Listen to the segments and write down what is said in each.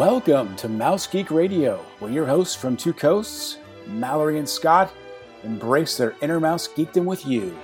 Welcome to Mouse Geek Radio, where your hosts from two coasts, Mallory and Scott, embrace their inner mouse geekdom with you.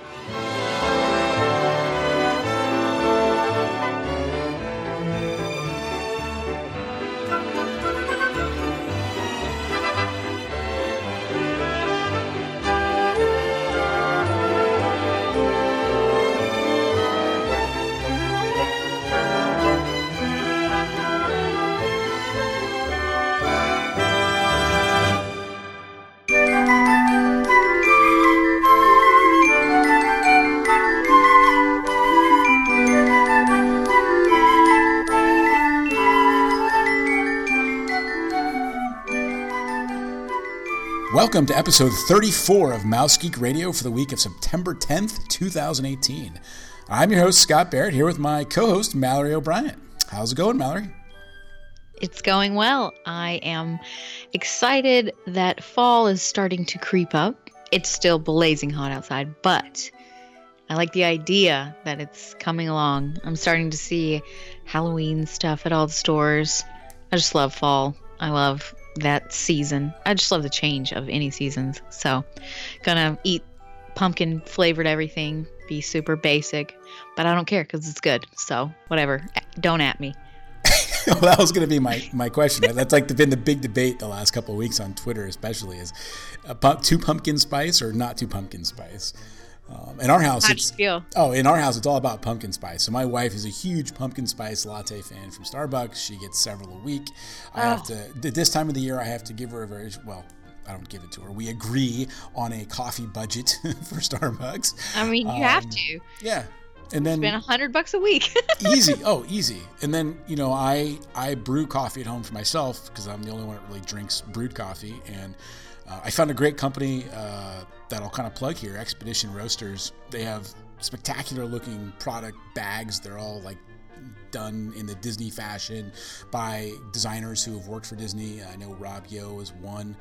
Welcome to episode 34 of Mouse Geek Radio for the week of September 10th, 2018. I'm your host, Scott Barrett, here with my co host, Mallory O'Brien. How's it going, Mallory? It's going well. I am excited that fall is starting to creep up. It's still blazing hot outside, but I like the idea that it's coming along. I'm starting to see Halloween stuff at all the stores. I just love fall. I love that season. I just love the change of any seasons. So, gonna eat pumpkin flavored everything, be super basic, but I don't care because it's good. So, whatever. Don't at me. well, that was going to be my, my question. That's like been the big debate the last couple of weeks on Twitter, especially is uh, to pumpkin spice or not to pumpkin spice. Um, in our house, it's feel? oh, in our house, it's all about pumpkin spice. So my wife is a huge pumpkin spice latte fan from Starbucks. She gets several a week. I have Oh. to this time of the year. I have to give her a very well. I don't give it to her. We agree on a coffee budget for Starbucks. I mean, you have Um, to Yeah, and then spend a hundred bucks a week. easy. Oh, easy. And then you know, I I brew coffee at home for myself because I'm the only one that really drinks brewed coffee. And uh, I found a great company uh, that I'll kind of plug here, Expedition Roasters. They have spectacular looking product bags. They're all like done in the Disney fashion by designers who have worked for Disney. I know Rob Yeo is one,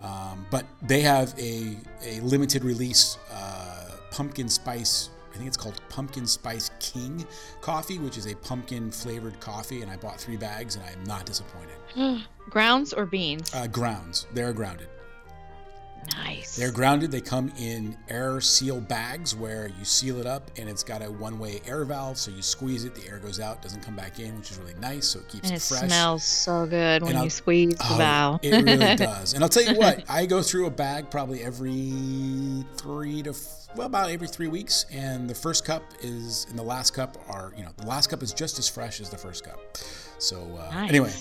um, but they have a a limited release uh, pumpkin spice. I think it's called Pumpkin Spice King coffee, which is a pumpkin flavored coffee, and I bought three bags, and I am not disappointed. Grounds or beans? Uh, grounds, they're grounded. Nice. They're grounded. They come in air seal bags where you seal it up and it's got a one way air valve. So you squeeze it, the air goes out, doesn't come back in, which is really nice. So it keeps and it it fresh. It smells so good when I'll- you squeeze the Oh, valve. it really does. And I'll tell you what, I go through a bag probably every three to, well, about every three weeks. And the first cup is, and the last cup are, you know, the last cup is just as fresh as the first cup. So, uh, Nice. anyway,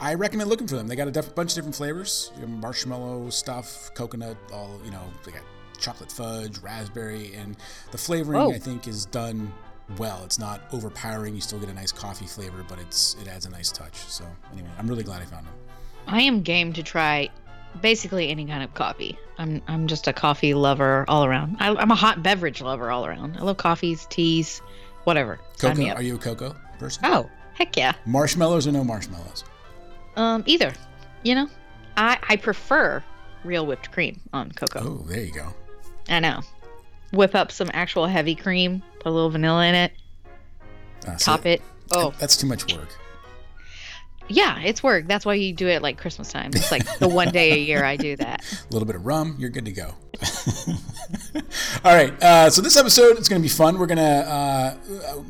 I recommend looking for them. They got a diff- bunch of different flavors you marshmallow stuff, coconut, all, you know, they got chocolate fudge, raspberry, and the flavoring, Whoa. I think, is done well. It's not overpowering. You still get a nice coffee flavor, but it's it adds a nice touch. So, anyway, I'm really glad I found them. I am game to try basically any kind of coffee. I'm I'm just a coffee lover all around. I, I'm a hot beverage lover all around. I love coffees, teas, whatever. Cocoa? Are you a cocoa person? Oh, heck yeah. Marshmallows or no marshmallows? Um, either. You know, I I prefer real whipped cream on cocoa. Oh, there you go. I know. Whip up some actual heavy cream, put a little vanilla in it, Uh, so top it. Oh, That's too much work. Yeah, it's work. That's why you do it like Christmas time. It's like the one day a year I do that. A little bit of rum, you're good to go. All right. Uh, so this episode is going to be fun. We're going to uh,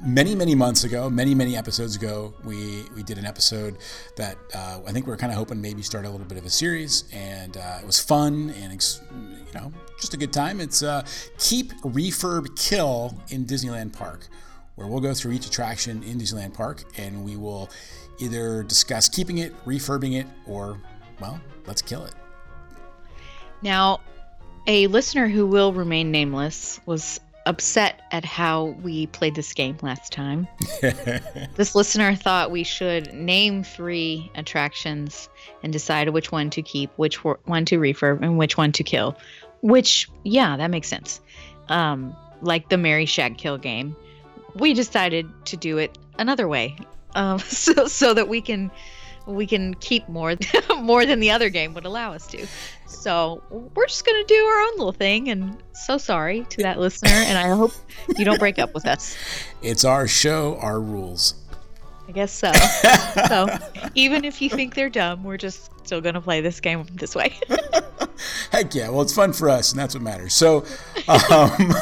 many many months ago, many many episodes ago, we we did an episode that uh, I think we are kind of hoping maybe start a little bit of a series, and uh, it was fun and ex- you know just a good time. It's uh, keep refurb kill in Disneyland Park, where we'll go through each attraction in Disneyland Park, and we will either discuss keeping it, refurbing it, or well, let's kill it. Now, a listener who will remain nameless was upset at how we played this game last time. this listener thought we should name three attractions and decide which one to keep, which one to refurb, and which one to kill. Which, yeah, that makes sense. Um, like the Marry Shag Kill game, we decided to do it another way, um, so so that we can we can keep more more than the other game would allow us to. So we're just gonna do our own little thing, and so sorry to that listener, and I hope you don't break up with us. It's our show, our rules. I guess so. so even if you think they're dumb, we're just still gonna play this game this way. Heck yeah! Well, it's fun for us, and that's what matters. So, um,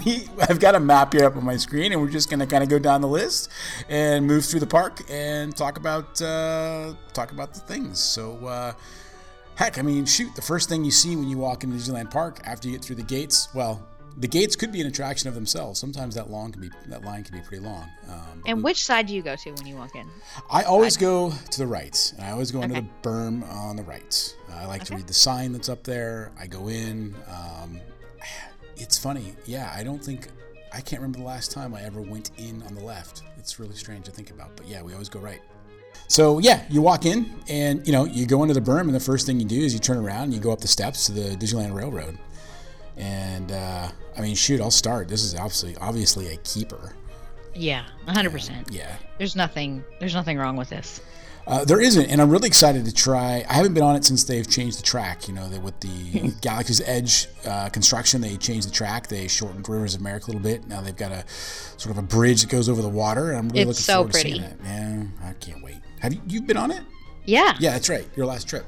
we I've got a map here up on my screen, and we're just gonna kind of go down the list and move through the park and talk about uh, talk about the things. So. Uh, Heck, I mean, shoot, the first thing you see when you walk into Disneyland Park after you get through the gates, well, the gates could be an attraction of themselves. Sometimes that long can be that line can be pretty long. Um, and we, which side do you go to when you walk in? I always side? go to the right, and I always go okay. into the berm on the right. Uh, I like okay. to read the sign that's up there. I go in. Um, it's funny, yeah. I don't think I can't remember the last time I ever went in on the left. It's really strange to think about, but yeah, we always go right. So yeah, you walk in and you know you go into the berm, and the first thing you do is you turn around and you go up the steps to the Disneyland Railroad. And uh, I mean, shoot, I'll start. This is obviously obviously a keeper. Yeah, hundred percent. Yeah, there's nothing there's nothing wrong with this. Uh, there isn't, and I'm really excited to try. I haven't been on it since they've changed the track. You know, that with the Galaxy's Edge uh, construction, they changed the track. They shortened Rivers of America a little bit. Now they've got a sort of a bridge that goes over the water. And I'm really it's looking so forward pretty. to seeing it. Yeah, I can't wait. Have you you been on it? Yeah. Yeah, that's right. Your last trip.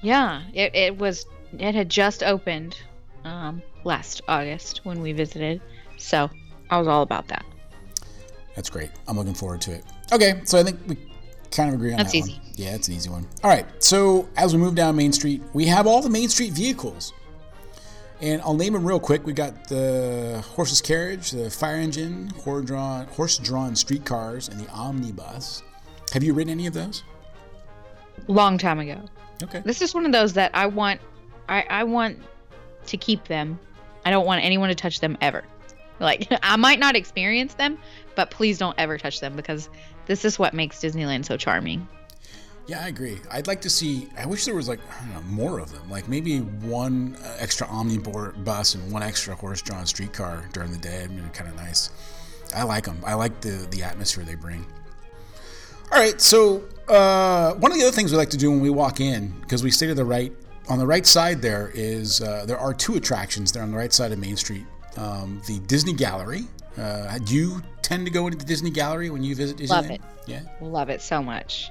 Yeah, it, it was. It had just opened um, last August when we visited, so I was all about that. That's great. I'm looking forward to it. Okay, so I think we kind of agree on That's that easy. one. Yeah, it's an easy one. All right, so as we move down Main Street, we have all the Main Street vehicles. And I'll name them real quick. We got the horse's carriage, the fire engine, horse-drawn, horse-drawn streetcars, and the omnibus. Have you ridden any of those? Long time ago. Okay. This is one of those that I want. I, I want to keep them. I don't want anyone to touch them ever. Like I might not experience them, but please don't ever touch them because this is what makes Disneyland so charming. Yeah, I agree. I'd like to see. I wish there was like know more of them. Like maybe one uh, extra omnibus and one extra horse-drawn streetcar during the day. I mean, kind of nice. I like them. I like the the atmosphere they bring. All right, so uh, one of the other things we like to do when we walk in, because we stay to the right, on the right side there is uh, there are two attractions there on the right side of Main Street. Um, the Disney Gallery. Uh, do you tend to go into the Disney Gallery when you visit Disneyland? Love it. Yeah, love it so much.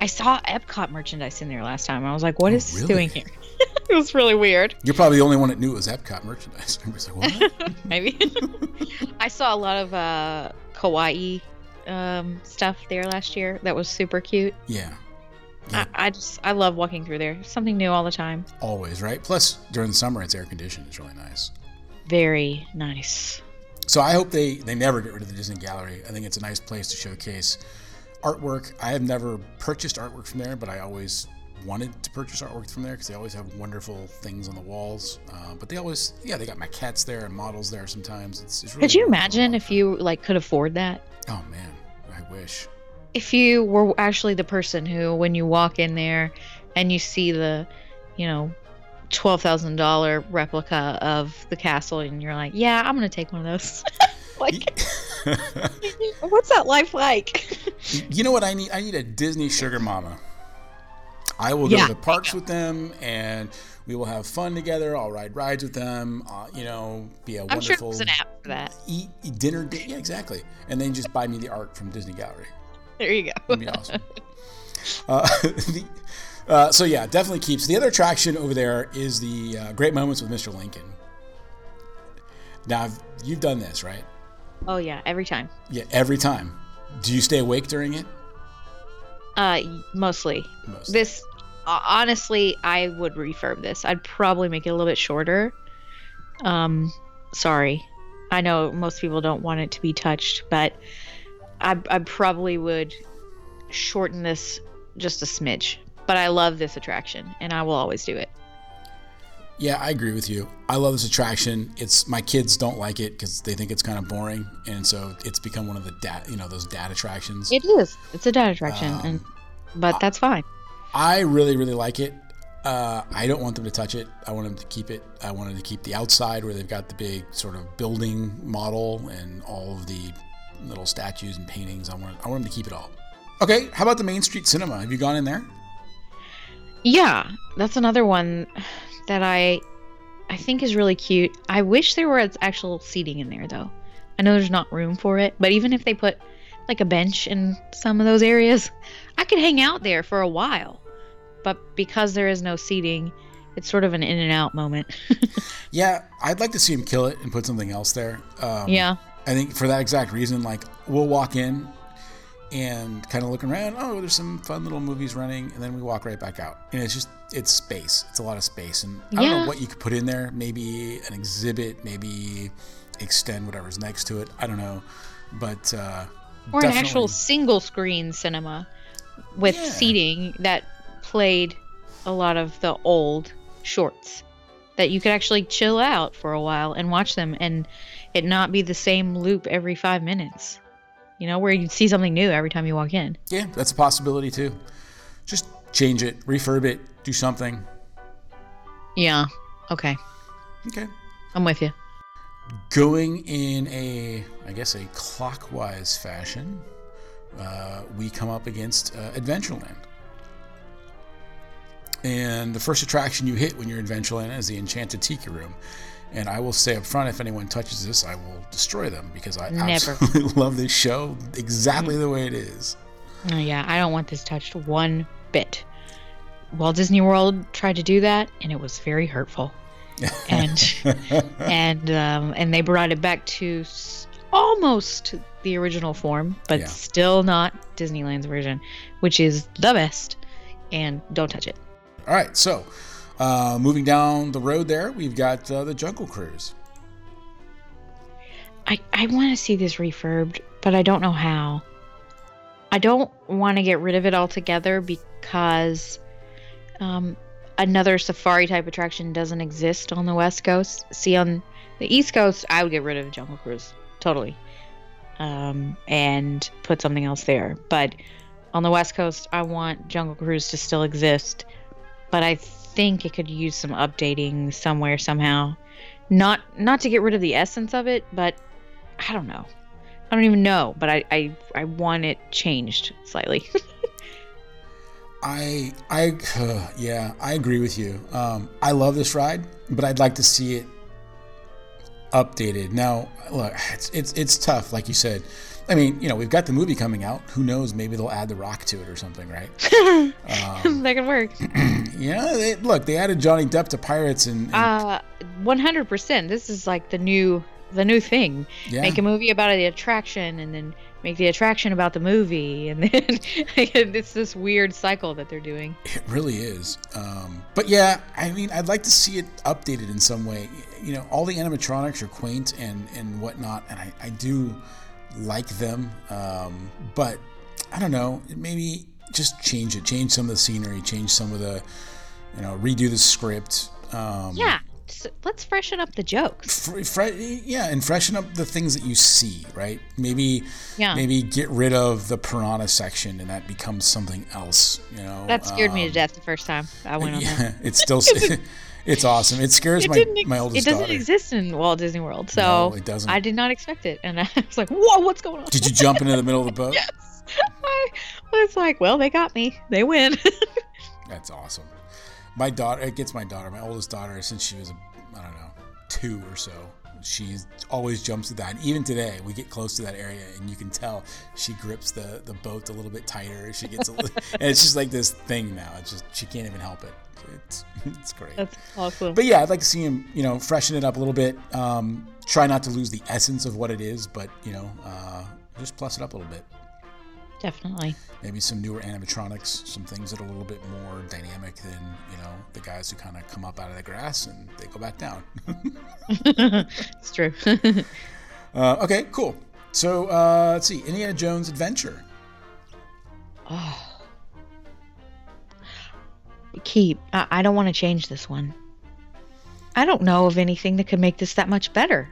I saw Epcot merchandise in there last time. I was like, "What oh, is really? this doing here?" it was really weird. You're probably the only one that knew it was Epcot merchandise. I was like, "What?" Maybe. I saw a lot of uh, kawaii um, stuff there last year that was super cute. Yeah. I, I, just I love walking through there. Something new all the time. Always, right? Plus during the summer it's air conditioned. It's really nice. Very nice. So I hope they they never get rid of the Disney Gallery. I think it's a nice place to showcase artwork. I have never purchased artwork from there, but I always wanted to purchase artwork from there because they always have wonderful things on the walls. Uh, but they always, yeah, they got maquettes there and models there. Sometimes it's, it's really. Could you imagine if you like could afford that? Oh man, I wish. If you were actually the person who, when you walk in there and you see the, you know, twelve thousand dollar replica of the castle, and you're like, yeah, I'm gonna take one of those. like, what's that life like? you know what I need? I need a Disney sugar mama. I will go yeah, to the parks with them and we will have fun together. I'll ride rides with them. Uh, you know, be a I'm wonderful. I'm sure there's an app for that. Eat, eat dinner. Yeah, exactly. And then just buy me the art from Disney Gallery. There you go. That'd be awesome. uh, the, uh, so yeah, definitely keeps. The other attraction over there is the uh, Great Moments with Mr. Lincoln. Now you've done this, right? Oh yeah, every time. Yeah, every time. Do you stay awake during it? Uh, mostly. mostly. This honestly, I would refurb this. I'd probably make it a little bit shorter. Um, sorry. I know most people don't want it to be touched, but I, I probably would shorten this just a smidge. But I love this attraction, and I will always do it. Yeah, I agree with you. I love this attraction. It's my kids don't like it because they think it's kind of boring, and so it's become one of the dad, you know, those dad attractions. It is. It's a dad attraction, um, and but that's fine. I really, really like it. Uh, I don't want them to touch it. I want them to keep it. I wanted to keep the outside where they've got the big sort of building model and all of the little statues and paintings. I want. I want them to keep it all. Okay. How about the Main Street Cinema? Have you gone in there? Yeah, that's another one that I I think is really cute. I wish there was actual seating in there though. I know there's not room for it, but even if they put like a bench in some of those areas. I could hang out there for a while, but because there is no seating, it's sort of an in and out moment. yeah, I'd like to see him kill it and put something else there. Um, yeah. I think for that exact reason, like we'll walk in and kind of look around. Oh, there's some fun little movies running, and then we walk right back out. And it's just it's space. It's a lot of space, and I don't know what you could put in there. Maybe an exhibit, maybe extend whatever's next to it. I don't know, but uh, or an actual single screen cinema with yeah. seating that played a lot of the old shorts that you could actually chill out for a while and watch them and it not be the same loop every five minutes. You know, where you see something new every time you walk in. Yeah, that's a possibility too. Just change it, refurb it, do something. Yeah. Okay. Okay. I'm with you. Going in a, I guess, a clockwise fashion, uh, we come up against uh, Adventureland. And the first attraction you hit when you're in Adventureland is the Enchanted Tiki Room. And I will say up front, if anyone touches this, I will destroy them because I Never. absolutely love this show exactly the way it is. Uh, yeah, I don't want this touched one bit. Walt Disney World tried to do that, and it was very hurtful. and and um, and they brought it back to almost the original form, but yeah. still not Disneyland's version, which is the best. And don't touch it. All right, so uh, moving down the road there, we've got uh, the Jungle Cruise. I, I want to see this refurbed, but I don't know how. I don't want to get rid of it altogether because um, another safari type attraction doesn't exist on the West Coast. See, on the East Coast, I would get rid of Jungle Cruise totally um, and put something else there. But on the West Coast, I want Jungle Cruise to still exist. But I think it could use some updating somewhere somehow. Not not to get rid of the essence of it, but I don't know. I don't even know, but I I, I want it changed slightly. I I uh, yeah, I agree with you. Um, I love this ride, but I'd like to see it updated. Now, look, it's it's it's tough, like you said. I mean, you know, we've got the movie coming out. Who knows? Maybe they'll add The Rock to it or something, right? um, that could work. yeah, they, look, they added Johnny Depp to Pirates and. and uh, one hundred percent. This is like the new the new thing. Yeah. Make a movie about the attraction, and then make the attraction about the movie, and then it's this weird cycle that they're doing. It really is. Um, but yeah, I mean, I'd like to see it updated in some way. You know, all the animatronics are quaint and and whatnot, and I, I do like them. Um, but I don't know, maybe just change it, change some of the scenery, change some of the, you know, redo the script. Um, yeah, let's freshen up the jokes. Fre- fre- yeah, and freshen up the things that you see, right? Maybe, yeah. maybe get rid of the piranha section, and that becomes something else. You know, that scared um, me to um, death the first time I went on. Yeah, it's still. It's awesome. It scares it my, ex- my oldest It doesn't daughter. exist in Walt Disney World, so no, it doesn't. I did not expect it, and I was like, "Whoa, what's going on?" Did you jump into the middle of the boat? yes. I was like, "Well, they got me. They win." That's awesome. My daughter, it gets my daughter, my oldest daughter, since she was, I don't know, two or so. She always jumps to that. And even today, we get close to that area, and you can tell she grips the, the boat a little bit tighter. She gets, a little, and it's just like this thing now. It's just she can't even help it. It's it's great. That's awesome. But yeah, I'd like to see him, you know, freshen it up a little bit. Um, try not to lose the essence of what it is, but you know, uh, just plus it up a little bit. Definitely. Maybe some newer animatronics, some things that are a little bit more dynamic than you know the guys who kind of come up out of the grass and they go back down. it's true. uh, okay, cool. So uh, let's see, Indiana Jones Adventure. Oh keep. I, I don't want to change this one. I don't know of anything that could make this that much better.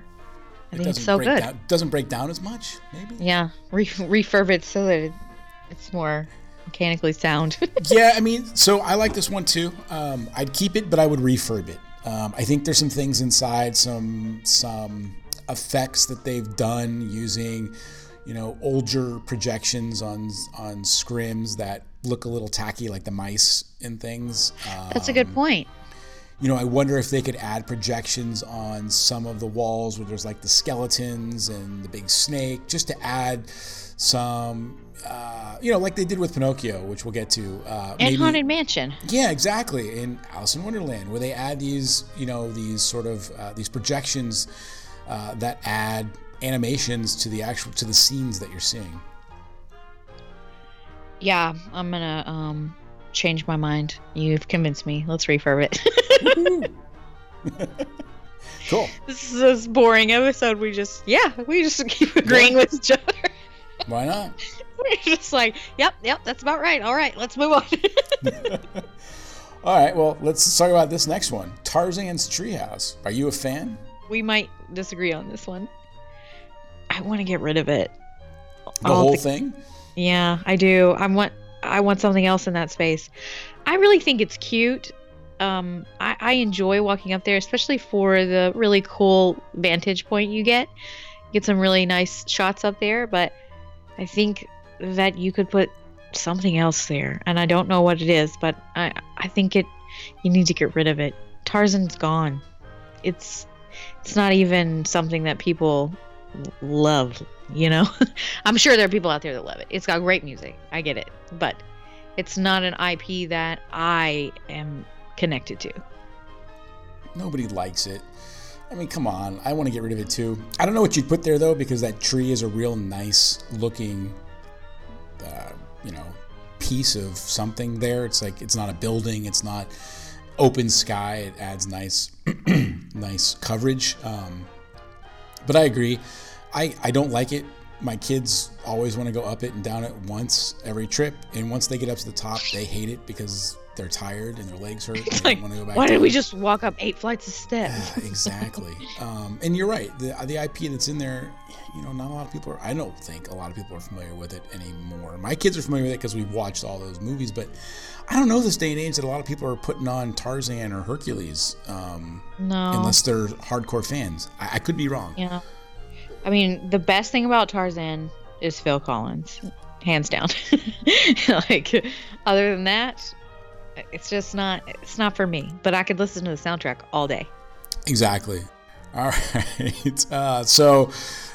I it think it's so good. Down, doesn't break down as much, maybe. Yeah, Re- refurb it so that it, it's more mechanically sound. yeah, I mean, so I like this one too. Um, I'd keep it, but I would refurb it. Um, I think there's some things inside, some some effects that they've done using, you know, older projections on on scrims that look a little tacky, like the mice and things. That's a good um, point. you know, I wonder if they could add projections on some of the walls where there's like the skeletons and the big snake, just to add some, uh, you know, like they did with Pinocchio, which we'll get to. Uh, and maybe, Haunted Mansion. Yeah, exactly. In Alice in Wonderland, where they add these, you know, these sort of uh, these projections uh, that add animations to the actual to the scenes that you're seeing. Yeah, I'm gonna um, change my mind. You've convinced me. Let's refurb it. cool. This is this boring episode. We just yeah, we just keep agreeing with each other. Why not? We're just like, yep, yep, that's about right. All right, let's move on. All right, well, let's talk about this next one. Tarzan's Treehouse. Are you a fan? We might disagree on this one. I want to get rid of it. The whole thing? Yeah, I do. I want I want something else in that space. I really think it's cute. Um, I, I enjoy walking up there, especially for the really cool vantage point you get. Get some really nice shots up there, but I think that you could put something else there, and I don't know what it is, but I I think it you need to get rid of it. Tarzan's gone. It's it's not even something that people love you know? I'm sure there are people out there that love it. It's got great music. I get it. But it's not an ip that i am connected to. Nobody likes it. I mean come on. I want to get rid of it too. I don't know what you'd put there though because that tree is a real nice looking uh, you know piece of something there. It's like it's not a building. It's not open sky. It adds nice nice coverage. Um, but I agree. I, I don't like it. My kids always want to go up it and down it once every trip. And once they get up to the top, they hate it because they're tired and their legs hurt. It's like, why did we just walk up eight flights of steps? exactly. um, and you're right. The, the IP that's in there, you know, not a lot of people are, I don't think a lot of people are familiar with it anymore. My kids are familiar with it because we've watched all those movies, but I don't know this day and age that a lot of people are putting on Tarzan or Hercules. Um, no. Unless they're hardcore fans. I, I could be wrong. Yeah. I mean, the best thing about Tarzan is Phil Collins, hands down. like, other than that, it's just not. It's not for me. But I could listen to the soundtrack all day. Exactly. All right. Uh, so,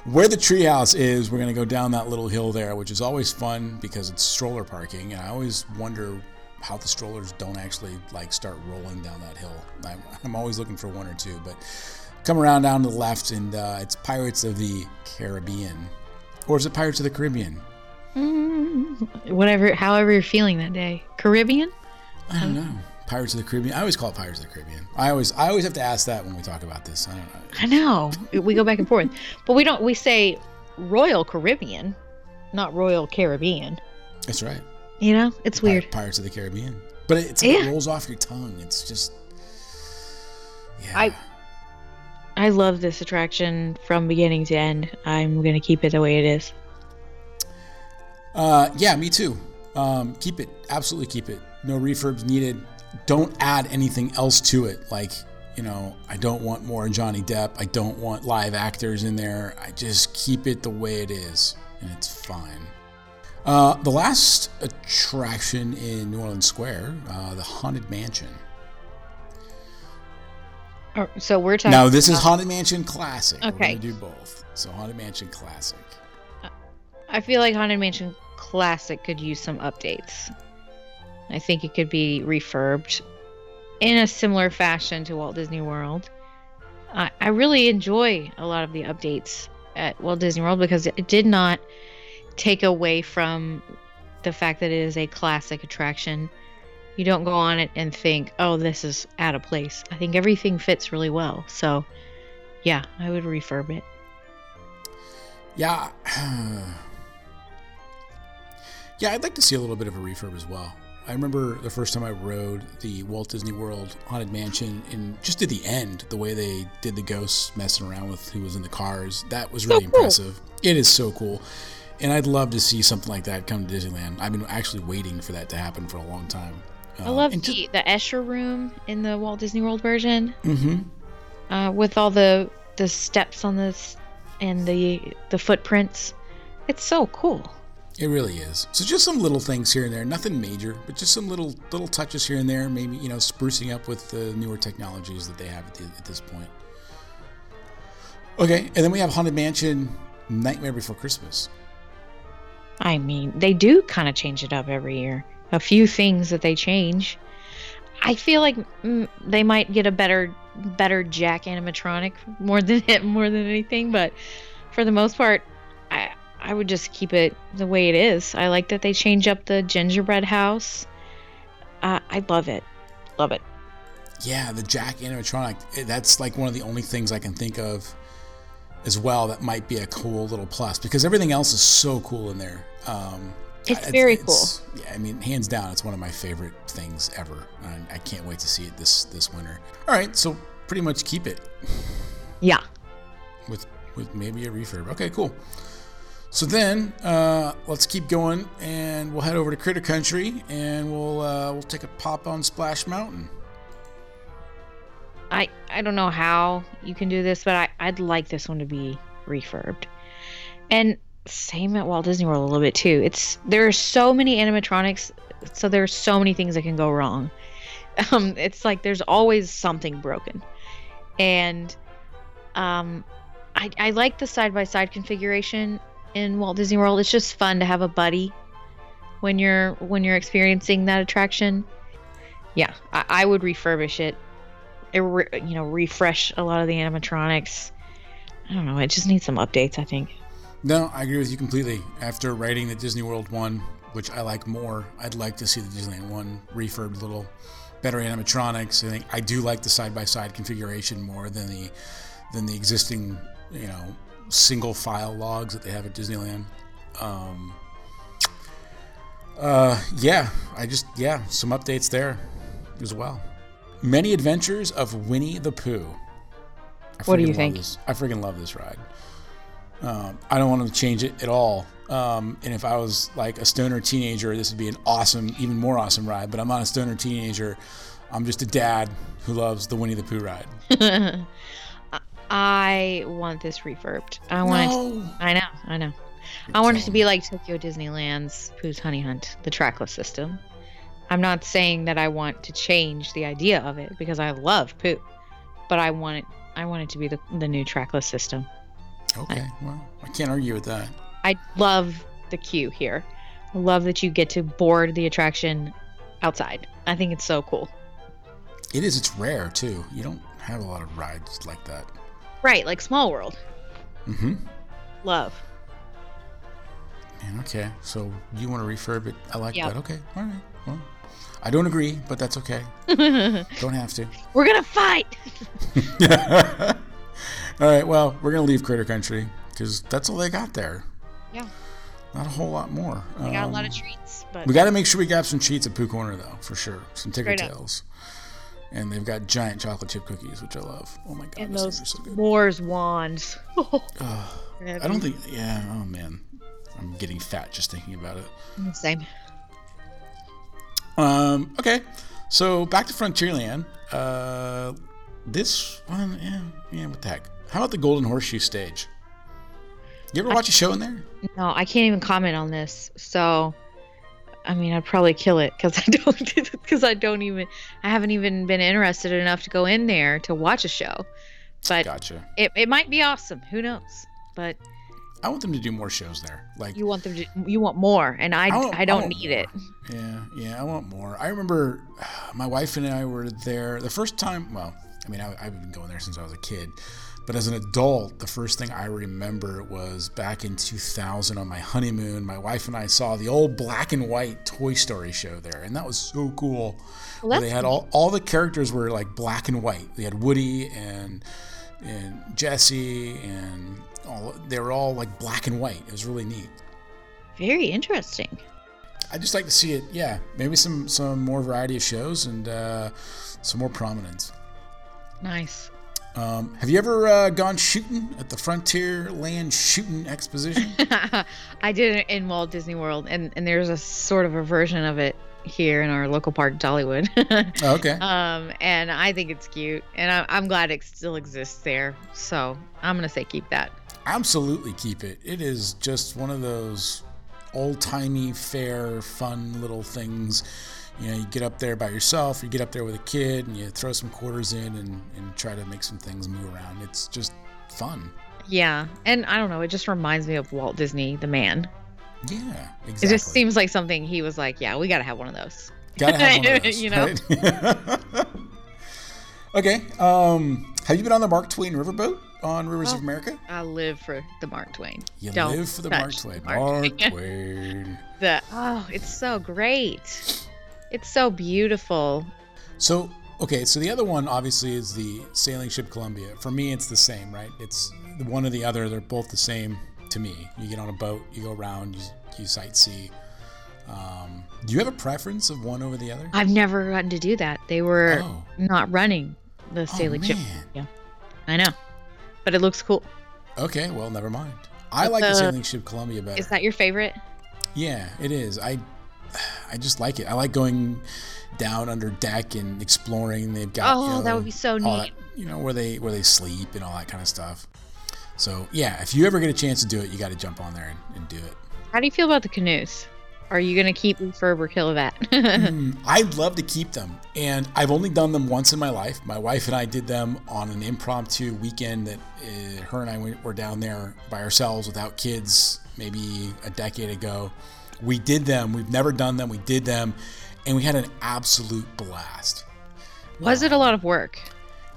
where the treehouse is, we're going to go down that little hill there, which is always fun because it's stroller parking, and I always wonder how the strollers don't actually like start rolling down that hill. I'm, I'm always looking for one or two, but come around down to the left, and uh, it's Pirates of the Caribbean, or is it Pirates of the Caribbean? Mm, whatever, however you're feeling that day. Caribbean? I don't know. Pirates of the Caribbean. I always call it Pirates of the Caribbean. I always, I always have to ask that when we talk about this. I don't know. I know. we go back and forth, but we don't. We say Royal Caribbean, not Royal Caribbean. That's right. You know, it's Pir- weird. Pirates of the Caribbean, but it's like yeah. it rolls off your tongue. It's just, yeah. I I love this attraction from beginning to end. I'm gonna keep it the way it is. Uh, yeah, me too. Um, keep it, absolutely keep it. No refurbs needed. Don't add anything else to it. Like, you know, I don't want more Johnny Depp. I don't want live actors in there. I just keep it the way it is, and it's fine. Uh, the last attraction in New Orleans Square, uh, the Haunted Mansion. Oh, so we're talking. Now this is Haunted Mansion Classic. Okay, we're gonna do both. So Haunted Mansion Classic. I feel like Haunted Mansion Classic could use some updates. I think it could be refurbed in a similar fashion to Walt Disney World. I, I really enjoy a lot of the updates at Walt Disney World because it did not take away from the fact that it is a classic attraction. You don't go on it and think, oh, this is out of place. I think everything fits really well. So, yeah, I would refurb it. Yeah. yeah, I'd like to see a little bit of a refurb as well. I remember the first time I rode the Walt Disney World Haunted Mansion and just at the end, the way they did the ghosts messing around with who was in the cars, that was really so cool. impressive. It is so cool. And I'd love to see something like that come to Disneyland. I've been actually waiting for that to happen for a long time. I love um, the, the Escher room in the Walt Disney World version. Mm-hmm. Uh, with all the the steps on this and the the footprints. It's so cool. It really is. So just some little things here and there, nothing major, but just some little little touches here and there. Maybe you know, sprucing up with the newer technologies that they have at, the, at this point. Okay, and then we have Haunted Mansion Nightmare Before Christmas. I mean, they do kind of change it up every year. A few things that they change. I feel like mm, they might get a better better Jack animatronic more than it, more than anything, but for the most part, I I would just keep it the way it is. I like that they change up the gingerbread house. Uh, I love it, love it. Yeah, the Jack animatronic. Eh, that's like one of the only things I can think of as well that might be a cool little plus because everything else is so cool in there. Um, it's very it's, cool. Yeah, I mean, hands down, it's one of my favorite things ever. And I can't wait to see it this this winter. All right, so pretty much keep it. Yeah. With with maybe a refurb. Okay, cool. So then, uh, let's keep going, and we'll head over to Critter Country, and we'll uh, we'll take a pop on Splash Mountain. I I don't know how you can do this, but I I'd like this one to be refurbed. And same at Walt Disney World a little bit too. It's there are so many animatronics, so there's so many things that can go wrong. Um, it's like there's always something broken, and um, I I like the side by side configuration in Walt Disney World. It's just fun to have a buddy when you're when you're experiencing that attraction. Yeah, I, I would refurbish it you know, refresh a lot of the animatronics. I don't know. It just needs some updates, I think. No, I agree with you completely. After writing the Disney World one, which I like more, I'd like to see the Disneyland one refurbed a little better animatronics. I think I do like the side by side configuration more than the than the existing, you know, single file logs that they have at Disneyland. Um, uh, yeah, I just yeah, some updates there as well. Many Adventures of Winnie the Pooh. I what do you think? This. I freaking love this ride. Um, I don't want to change it at all. Um, and if I was like a stoner teenager, this would be an awesome, even more awesome ride. But I'm not a stoner teenager. I'm just a dad who loves the Winnie the Pooh ride. I want this refurbed. I want. No. It I know. I know. You're I want it to be like Tokyo Disneyland's Pooh's Honey Hunt, the trackless system. I'm not saying that I want to change the idea of it because I love poop, but I want it. I want it to be the, the new trackless system. Okay, I, well, I can't argue with that. I love the queue here. I love that you get to board the attraction outside. I think it's so cool. It is. It's rare too. You don't have a lot of rides like that. Right, like Small World. Mm-hmm. Love. Man, okay. So you want to refurb it? I like yep. that. Okay. All right. Well, I don't agree, but that's okay. don't have to. We're gonna fight. all right. Well, we're gonna leave Critter Country because that's all they got there. Yeah. Not a whole lot more. We got um, a lot of um, treats, but we got to make sure we got some treats at Pooh Corner though, for sure. Some Tigger Tails. And they've got giant chocolate chip cookies, which I love. Oh my god, and those so good. Moore's wands. uh, I don't think. Yeah. Oh man, I'm getting fat just thinking about it. Same. Um, okay, so back to Frontierland. Uh, this one, yeah, yeah, what the heck? How about the Golden Horseshoe stage? You ever watch a show in there? No, I can't even comment on this. So, I mean, I'd probably kill it because I don't because I don't even I haven't even been interested enough to go in there to watch a show. But gotcha. It it might be awesome. Who knows? But I want them to do more shows there. Like you want them to, you want more, and I, I, want, I don't I need more. it. Yeah, yeah, I want more. I remember my wife and I were there the first time. Well, I mean, I, have been going there since I was a kid, but as an adult, the first thing I remember was back in 2000 on my honeymoon. My wife and I saw the old black and white Toy Story show there, and that was so cool. Well, they had all all the characters were like black and white. They had Woody and and Jesse and all they were all like black and white. It was really neat. Very interesting. I'd just like to see it. Yeah, maybe some some more variety of shows and uh, some more prominence. Nice. Um, have you ever uh, gone shooting at the Frontierland Shooting Exposition? I did it in Walt Disney World, and, and there's a sort of a version of it here in our local park, Dollywood. oh, okay. Um, and I think it's cute, and I, I'm glad it still exists there. So I'm gonna say keep that. Absolutely keep it. It is just one of those old timey, fair, fun little things. You know, you get up there by yourself, you get up there with a kid, and you throw some quarters in and, and try to make some things move around. It's just fun. Yeah, and I don't know. It just reminds me of Walt Disney, the man. Yeah, exactly. It just seems like something he was like, "Yeah, we got to have one of those." Gotta have one of those, You know? okay. Um, have you been on the Mark Twain riverboat on Rivers of. America? I live for the Mark Twain. You Don't live for the Mark Twain. Mark Mark Twain. Twain. The oh, it's so great. It's so beautiful. So, okay, so the other one obviously is the sailing ship Columbia. For me, it's the same, right? It's the one or the other. They're both the same to me. You get on a boat, you go around, you, you sightsee. Um, do you have a preference of one over the other? I've never gotten to do that. They were Oh. not running the oh, sailing ship. Yeah, I know, but it looks cool. Okay, well, never mind. I But like the the- sailing ship Columbia better. Is that your favorite? Yeah, it is. I I just like it. I like going down under deck and exploring. They've got Oh, you know, that would be so neat. that, you know where they where they sleep and all that kind of stuff. So yeah, if you ever get a chance to do it, you got to jump on there and, and do it. How do you feel about the canoes? Are you gonna keep refurb or kill that? Mm, I'd love to keep them, and I've only done them once in my life. My wife and I did them on an impromptu weekend that uh, her and I went, were down there by ourselves without kids, maybe a decade ago. We did them. We've never done them. We did them, and we had an absolute blast. Was it a lot of work?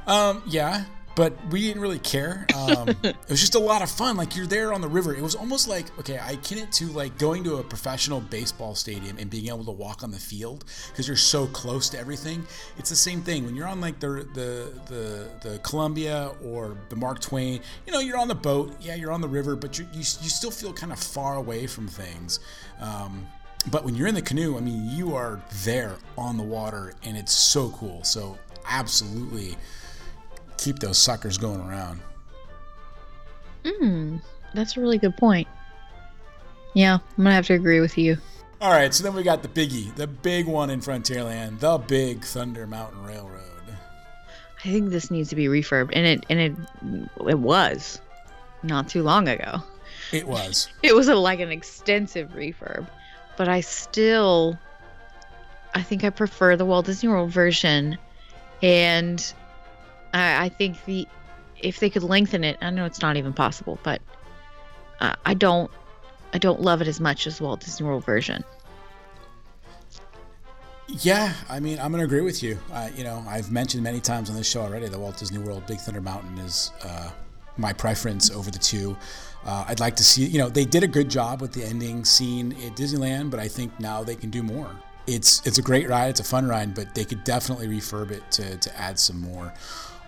Um, yeah, but we didn't really care. Um, it was just a lot of fun. Like you're there on the river. It was almost like okay, I akin it to like going to a professional baseball stadium and being able to walk on the field because you're so close to everything. It's the same thing when you're on like the the the the Columbia or the Mark Twain. You know, you're on the boat. Yeah, you're on the river, but you you, you still feel kind of far away from things. Um, but when you're in the canoe, I mean, you are there on the water, and it's so cool. So absolutely keep those suckers going around. Hmm, that's a really good point. Yeah, I'm gonna have to agree with you. All right, so then we got the biggie, the big one in Frontierland, the big Thunder Mountain Railroad. I think this needs to be refurb, and it and it it was not too long ago. It was. It was a, like an extensive refurb, but I still, I think I prefer the Walt Disney World version, and I, I think the if they could lengthen it, I know it's not even possible, but uh, I don't, I don't love it as much as Walt Disney World version. Yeah, I mean, I'm to agree with you. Uh, you know, I've mentioned many times on this show already that Walt Disney World Big Thunder Mountain is uh, my preference over the two. Uh, I'd like to see, you know, they did a good job with the ending scene at Disneyland, but I think now they can do more. It's it's a great ride, it's a fun ride, but they could definitely refurb it to, to add some more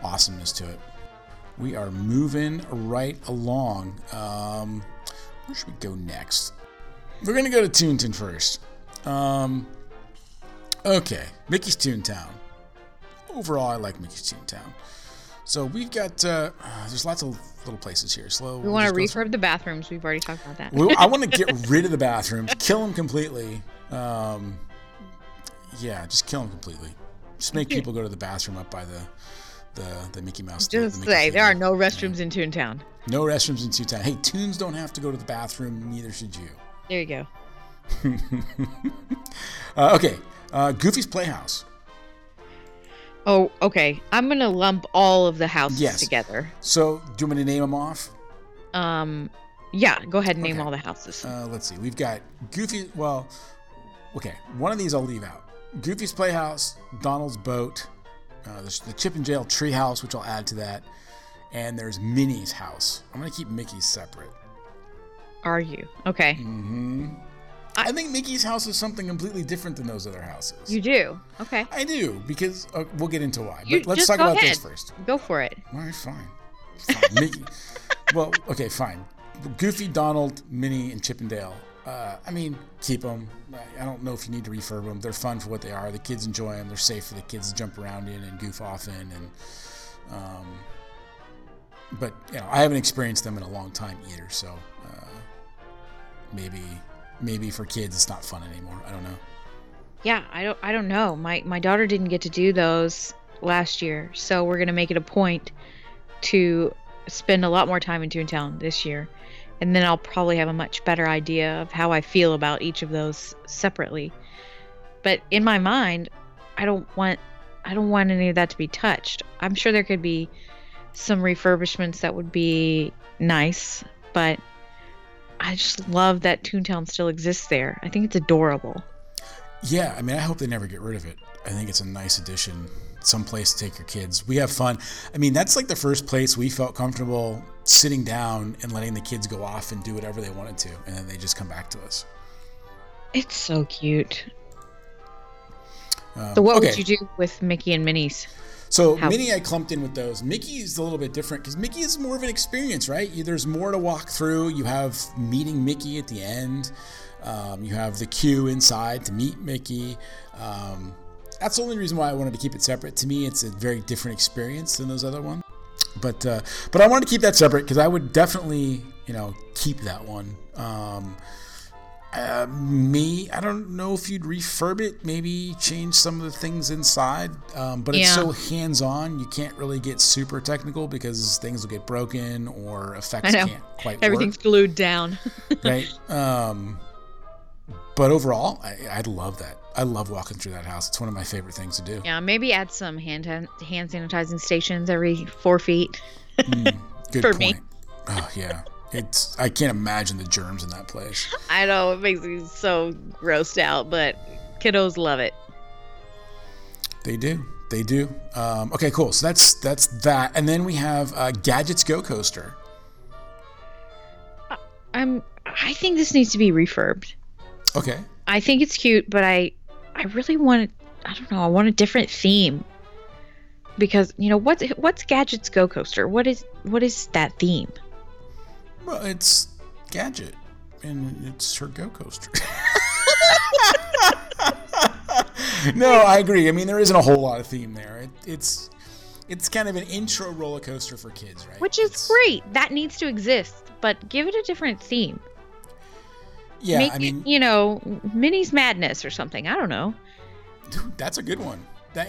awesomeness to it. We are moving right along. Um, where should we go next? We're going to go to Toontown first. Um, Okay, Mickey's Toontown. Overall, I like Mickey's Toontown. So we've got uh, there's lots of little places here. Slow. We want to refurb the bathrooms. We've already talked about that. We, I want to get rid of the bathrooms, kill them completely. Um, yeah, just kill them completely. Just make people go to the bathroom up by the the, the Mickey Mouse. Just the Mickey say there are no restrooms in Toontown. no restrooms in Toontown. Hey, Toons don't have to go to the bathroom. Neither should you. There you go. Uh, okay, uh, Goofy's Playhouse. Oh, okay. I'm gonna lump all of the houses Yes. together. So, do you want me to name them off? Um, yeah. Go ahead and name Okay. all the houses. Uh, let's see. We've got Goofy. Well, okay. One of these I'll leave out. Goofy's Playhouse, Donald's Boat, uh, there's the Chip and Dale Treehouse, which I'll add to that, and there's Minnie's house. I'm gonna keep Mickey's separate. Are you okay? hmm I think Mickey's house is something completely different than those other houses. You do. Okay. I do because uh, we'll get into why. You- But let's talk about ahead. this first. Go for it. All right, fine. Fine. Mickey. Well, okay, fine. Goofy, Donald, Minnie, and Chippendale. Uh, I mean, keep them. I don't know if you need to refurb them. They're fun for what they are. The kids enjoy them. They're safe for the kids to jump around in and goof off in. And, um, but you know, I haven't experienced them in a long time either. So uh, maybe, maybe for kids, it's not fun anymore. I don't know. Yeah, I don't. I don't know. My my daughter didn't get to do those last year, so we're gonna make it a point to spend a lot more time in Toontown this year, and then I'll probably have a much better idea of how I feel about each of those separately. But in my mind, I don't want I don't want any of that to be touched. I'm sure there could be some refurbishments that would be nice, but I just love that Toontown still exists there. I think it's adorable. Yeah, I mean, I hope they never get rid of it. I think it's a nice addition, some place to take your kids. We have fun. I mean, that's like the first place we felt comfortable sitting down and letting the kids go off and do whatever they wanted to, and then they just come back to us. It's so cute. Um, so, what okay. would you do with Mickey and Minnie's? So How? Minnie, I clumped in with those. Mickey is a little bit different because Mickey is more of an experience, right? You, there's more to walk through. You have meeting Mickey at the end. Um, you have the queue inside to meet Mickey. Um, that's the only reason why I wanted to keep it separate. To me, it's a very different experience than those other ones. But uh, but I wanted to keep that separate because I would definitely you know keep that one. Um, uh, me, I don't know if you'd refurb it, maybe change some of the things inside, um, but yeah. it's so hands on, you can't really get super technical because things will get broken or effects can't quite work. Everything's work. glued down. right. Um, but overall, I, I love that. I love walking through that house. It's one of my favorite things to do. Yeah, maybe add some hand hand sanitizing stations every four feet. mm, good for point. me. Oh yeah. It's I can't imagine the germs in that place. I know it makes me so grossed out, but kiddos love it. They do. They do. Um, okay, cool. So that's that's that, and then we have uh, Gadgets Go Coaster. I'm. I think this needs to be refurbed. Okay. I think it's cute, but I, I really want. I don't know. I want a different theme. Because you know what's what's Gadgets Go Coaster? What is what is that theme? Well, it's Gadget, and it's her Go Coaster. no, I agree. I mean, there isn't a whole lot of theme there. It, it's it's kind of an intro roller coaster for kids, right? Which is it's, great. That needs to exist, but give it a different theme. Yeah, Make I mean, it, you know, Minnie's Madness or something. I don't know. That's a good one. That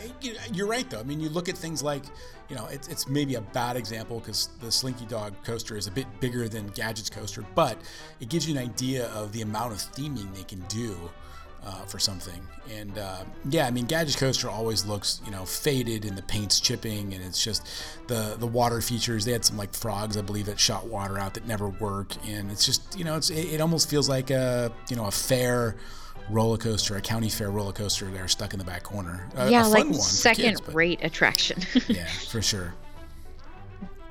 you're right though. I mean, you look at things like, you know, it's, it's maybe a bad example because the Slinky Dog coaster is a bit bigger than Gadget's coaster, but it gives you an idea of the amount of theming they can do uh, for something. And uh, yeah, I mean, Gadget's coaster always looks, you know, faded and the paint's chipping, and it's just the the water features. They had some like frogs, I believe, that shot water out that never work, and it's just, you know, it's it, it almost feels like a you know a fair roller coaster, a county fair roller coaster there stuck in the back corner. A, yeah, a like second kids, rate attraction. yeah, for sure.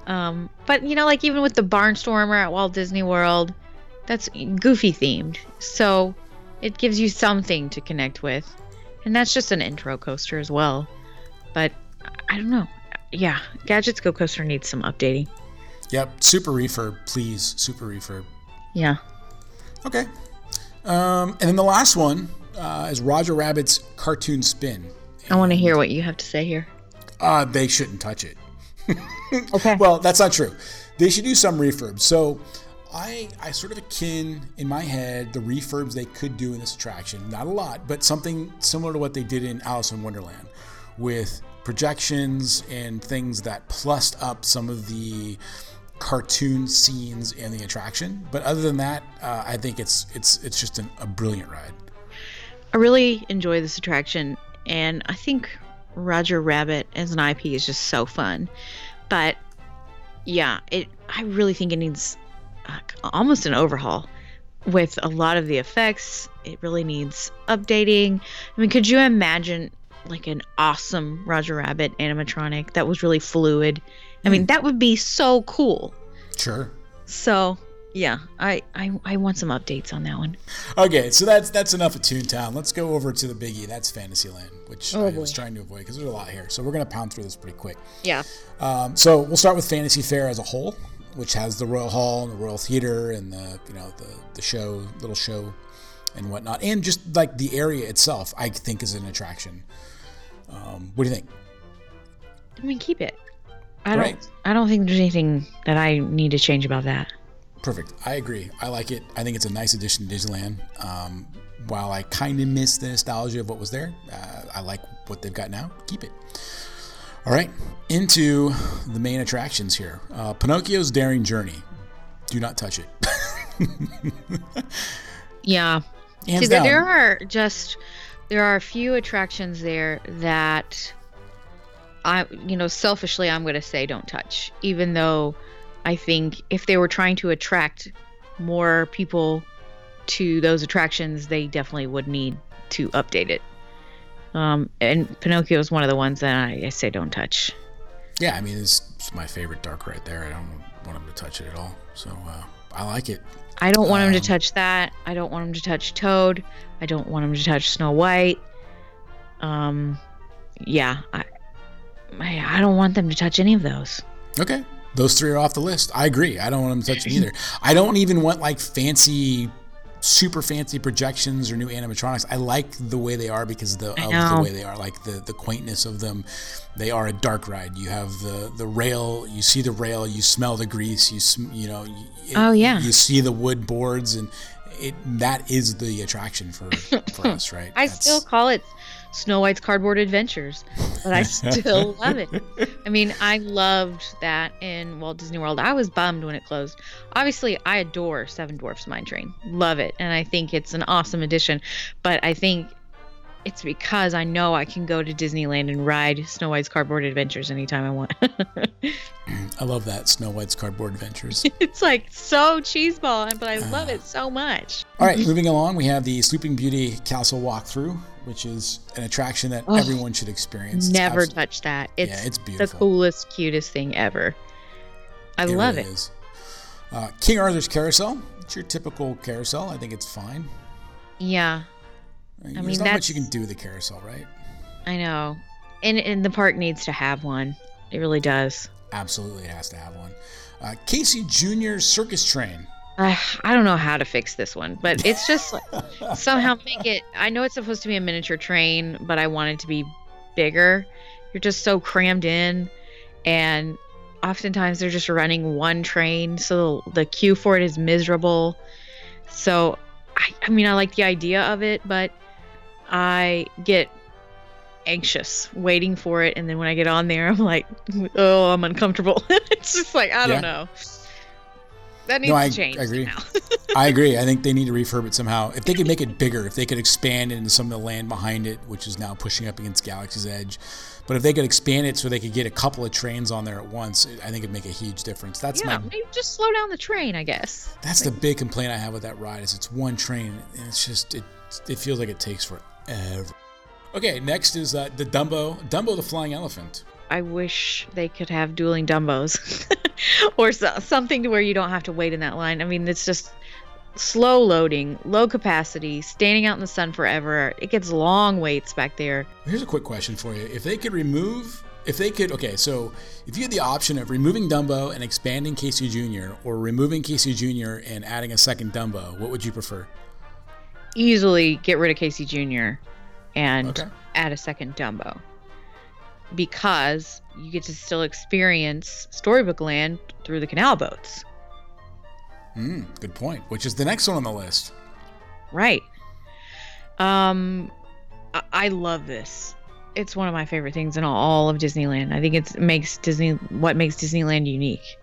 Um, but you know, like even with the Barnstormer at Walt Disney World, that's goofy themed. So it gives you something to connect with. And that's just an intro coaster as well. But I don't know. Yeah, Gadgets Go Coaster needs some updating. Yep, super refurb, please. Super refurb. Yeah. Okay. Um, and then the last one uh, is Roger Rabbit's Cartoon Spin. I want to hear what you have to say here. Uh, they shouldn't touch it. okay. Well, that's not true. They should do some refurb. So I, I sort of akin in my head the refurbs they could do in this attraction. Not a lot, but something similar to what they did in Alice in Wonderland with projections and things that plussed up some of the cartoon scenes in the attraction. But other than that, uh, I think it's it's it's just an, a brilliant ride. I really enjoy this attraction, and I think Roger Rabbit as an IP is just so fun. But yeah, it I really think it needs almost an overhaul with a lot of the effects. It really needs updating. I mean, could you imagine like an awesome Roger Rabbit animatronic that was really fluid I mean, that would be so cool. Sure. So yeah, I, I I want some updates on that one. Okay, so that's that's enough of Toontown. Let's go over to the biggie. That's Fantasyland, which oh, I boy. was trying to avoid because there's a lot here. So we're gonna pound through this pretty quick. Yeah. Um, so we'll start with Fantasy Fair as a whole, which has the Royal Hall and the Royal Theater and the you know the the show little show and whatnot, and just like the area itself, I think is an attraction. Um, what do you think? I mean, keep it. I don't. I don't think there's anything that I need to change about that. Perfect. I agree. I like it. I think it's a nice addition to Disneyland. Um, while I kind of miss the nostalgia of what was there, uh, I like what they've got now. Keep it. All right, into the main attractions here. Uh, Pinocchio's Daring Journey. Do not touch it. yeah. Hands See, down. there are just there are a few attractions there that I, you know, selfishly, I'm going to say don't touch. Even though I think if they were trying to attract more people to those attractions, they definitely would need to update it. Um, and Pinocchio is one of the ones that I, I say don't touch. Yeah, I mean, it's, it's my favorite dark right there. I don't want him to touch it at all. So uh, I like it. I don't want him Um, to touch that. I don't want him to touch Toad. I don't want him to touch Snow White. Um, yeah, I, I, I don't want them to touch any of those. Okay. Those three are off the list. I agree. I don't want them to touch either. I don't even want like fancy, super fancy projections or new animatronics. I like the way they are because of the, of the way they are, like the, the quaintness of them. They are a dark ride. You have the, the rail, you see the rail, you smell the grease, you sm- you know, it- Oh, yeah. you see the wood boards, and it that is the attraction for for us, right? I That's- still call it Snow White's Cardboard Adventures, but I still love it. I mean, I loved that in Walt Disney World. I was bummed when it closed. Obviously, I adore Seven Dwarfs Mine Train. Love it. And I think it's an awesome addition. But I think it's because I know I can go to Disneyland and ride Snow White's Cardboard Adventures anytime I want. I love that Snow White's Cardboard Adventures. it's like so cheeseball, but I love ah. it so much. All right, moving along, we have the Sleeping Beauty Castle walkthrough, which is an attraction that Oh, everyone should experience. It's Never touch that. It's, Yeah, it's beautiful. the coolest, cutest thing ever. I love really it. Uh, King Arthur's Carousel. It's your typical carousel. I think it's fine. Yeah. I mean, not much you can do with the carousel, right? I know. And and the park needs to have one. It really does. Absolutely, it has to have one. Uh, Casey Jr.'s Circus Train. Uh, I don't know how to fix this one, but it's just like somehow make it. I know it's supposed to be a miniature train, but I want it to be bigger. You're just so crammed in, and oftentimes they're just running one train, so the queue for it is miserable. So, I, I mean, I like the idea of it, but I get anxious waiting for it, and then when I get on there, I'm like, oh, I'm uncomfortable. it's just like I don't Yeah. know. That needs No, I- to change I agree. I agree. I think they need to refurb it somehow. If they could make it bigger, if they could expand it into some of the land behind it, which is now pushing up against Galaxy's Edge, but if they could expand it so they could get a couple of trains on there at once, I think it'd make a huge difference. That's yeah, my maybe just slow down the train, I guess. that's the big complaint I have with that ride is it's one train and it's just it it feels like it takes forever. Okay, next is uh, the Dumbo Dumbo the Flying Elephant. I wish they could have dueling Dumbos or so, something to where you don't have to wait in that line. I mean, it's just slow loading, low capacity, standing out in the sun forever. It gets long waits back there. Here's a quick question for you. If they could remove, if they could, okay, so if you had the option of removing Dumbo and expanding Casey Jr., or removing Casey Jr. and adding a second Dumbo, what would you prefer? Easily get rid of Casey Jr. and Okay. add a second Dumbo. Because you get to still experience Storybook Land through the canal boats. Hmm, good point. Which is the next one on the list. Right. Um, I, I love this. It's one of my favorite things in all of Disneyland. I think it makes Disney what makes Disneyland unique,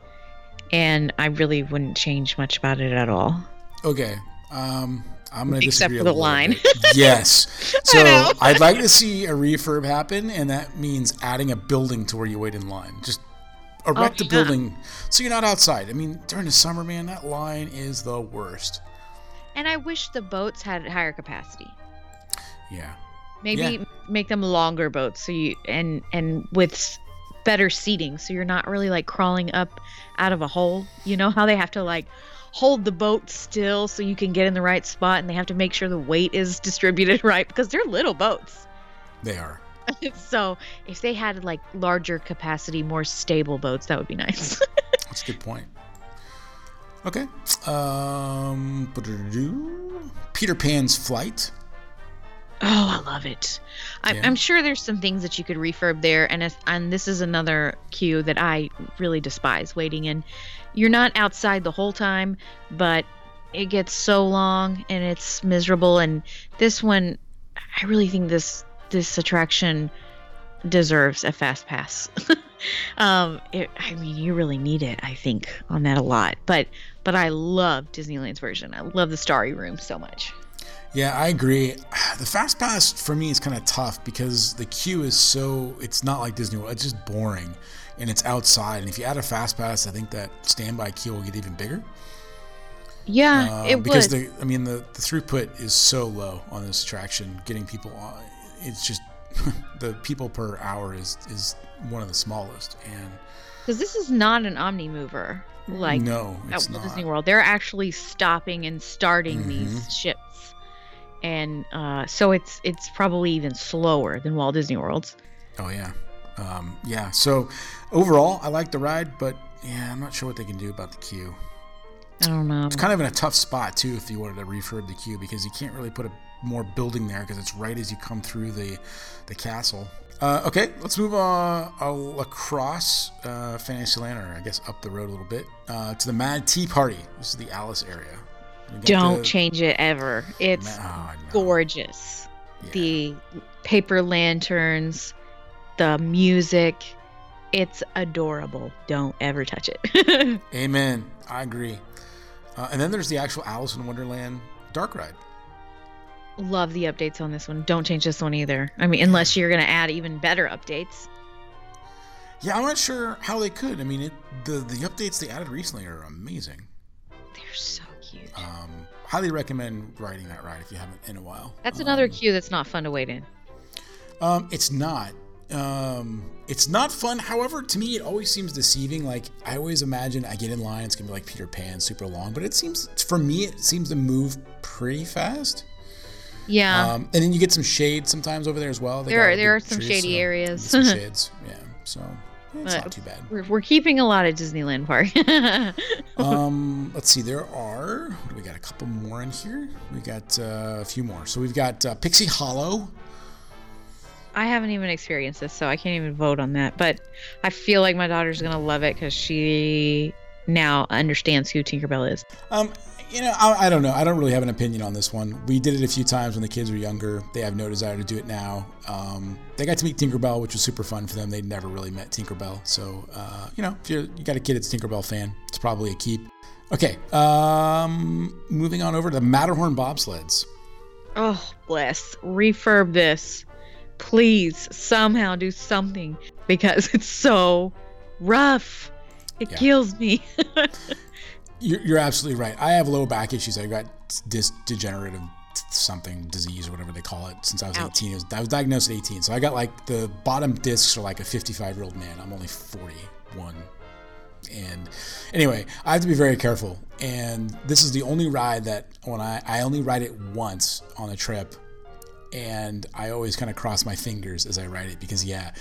and I really wouldn't change much about it at all. Okay. Um, I'm going to Except for a the line. Yes. So. I'd like to see a refurb happen, and that means adding a building to where you wait in line. Just erect oh, a yeah. building so you're not outside. I mean, during the summer, man, that line is the worst. And I wish the boats had higher capacity. Yeah. Maybe Yeah. make them longer boats so you and and with better seating so you're not really like crawling up out of a hole. You know how they have to like hold the boat still so you can get in the right spot and they have to make sure the weight is distributed right because they're little boats. They are. so if they had like larger capacity, more stable boats, that would be nice. That's a good point. Okay. Um, Peter Pan's Flight. Oh, I love it. I'm, Yeah. I'm sure there's some things that you could refurb there, and if, and this is another queue that I really despise waiting in. You're not outside the whole time, but it gets so long and it's miserable. And this one, I really think this this attraction deserves a fast pass. um, it, I mean, you really need it, I think, on that a lot. But but I love Disneyland's version. I love the Starry Room so much. Yeah, I agree. The fast pass for me is kind of tough because the queue is so it's not like Disney World. It's just boring, and it's outside. And if you add a fast pass, I think that standby queue will get even bigger. Yeah, uh, it because would. the I mean the, the throughput is so low on this attraction. Getting people on, it's just the people per hour is is one of the smallest, and because this is not an omni mover like no, at Walt Disney World. They're actually stopping and starting mm-hmm. these ships, and uh, so it's it's probably even slower than Walt Disney World's. Oh yeah, um, yeah. So overall, I like the ride, but yeah, I'm not sure what they can do about the queue. I don't know. It's kind of in a tough spot too if you wanted to refurb the queue because you can't really put a more building there because it's right as you come through the the castle. Uh, okay, let's move on uh, across uh, Fantasyland, or I guess up the road a little bit, uh, to the Mad Tea Party. This is the Alice area. Don't the... change it ever. It's oh, no. gorgeous. Yeah. The paper lanterns, the music, it's adorable. Don't ever touch it. Amen. I agree. Uh, and then there's the actual Alice in Wonderland dark ride. Love the updates on this one. Don't change this one either. I mean, unless you're going to add even better updates. Yeah, I'm not sure how they could. I mean, it, the the updates they added recently are amazing. They're so cute. Um, highly recommend riding that ride if you haven't in a while. That's another um, queue that's not fun to wait in. Um, it's not. Um, it's not fun. However, to me, it always seems deceiving. Like I always imagine I get in line, it's gonna be like Peter Pan, super long. But it seems, for me, it seems to move pretty fast. Yeah. Um, and then you get some shade sometimes over there as well. They there are there are some trees, shady so areas. some shades. Yeah. So it's not too bad. We're, we're keeping a lot of Disneyland Park. um, let's see. There are. we got? A couple more in here. We got uh, a few more. So we've got uh, Pixie Hollow. I haven't even experienced this, so I can't even vote on that. But I feel like my daughter's gonna love it because she now understands who Tinkerbell is. Um, you know, I, I, don't know. I don't really have an opinion on this one. We did it a few times when the kids were younger. They have no desire to do it now. Um, they got to meet Tinkerbell, which was super fun for them. They'd never really met Tinkerbell. So, uh, you know, if you got a kid that's a Tinkerbell fan, it's probably a keep. Okay, um, moving on over to the Matterhorn bobsleds. Oh, bless. Refurb this. Please, somehow do something because it's so rough. It yeah. kills me. You're, you're absolutely right. I have low back issues. I got this degenerative something disease or whatever they call it since I was Ouch. 18. Was, I was diagnosed at 18. So I got like the bottom discs are like a 55 year old man. I'm only 41. And anyway, I have to be very careful. And this is the only ride that when I, I only ride it once on a trip and I always kind of cross my fingers as I write it because yeah,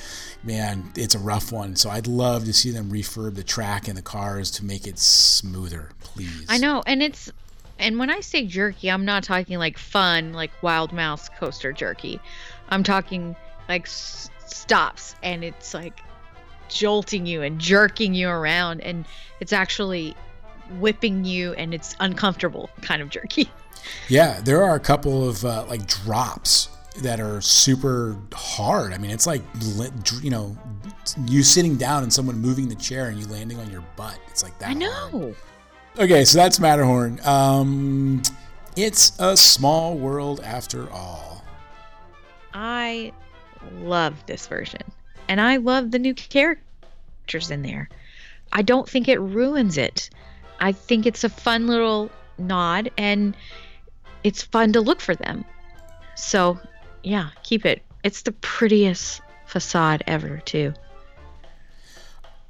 man, it's a rough one. So I'd love to see them refurb the track and the cars to make it smoother, please. I know, and it's and when I say jerky, I'm not talking like fun, like Wild Mouse coaster jerky. I'm talking like s- stops and it's like jolting you and jerking you around and it's actually whipping you and it's uncomfortable kind of jerky. Yeah, there are a couple of uh, like drops that are super hard. I mean, it's like you know, you sitting down and someone moving the chair and you landing on your butt. It's like that. I know. Hard. Okay, so that's Matterhorn. Um, it's a small world after all. I love this version, and I love the new characters in there. I don't think it ruins it. I think it's a fun little nod, and it's fun to look for them. So, yeah, keep it. It's the prettiest facade ever, too.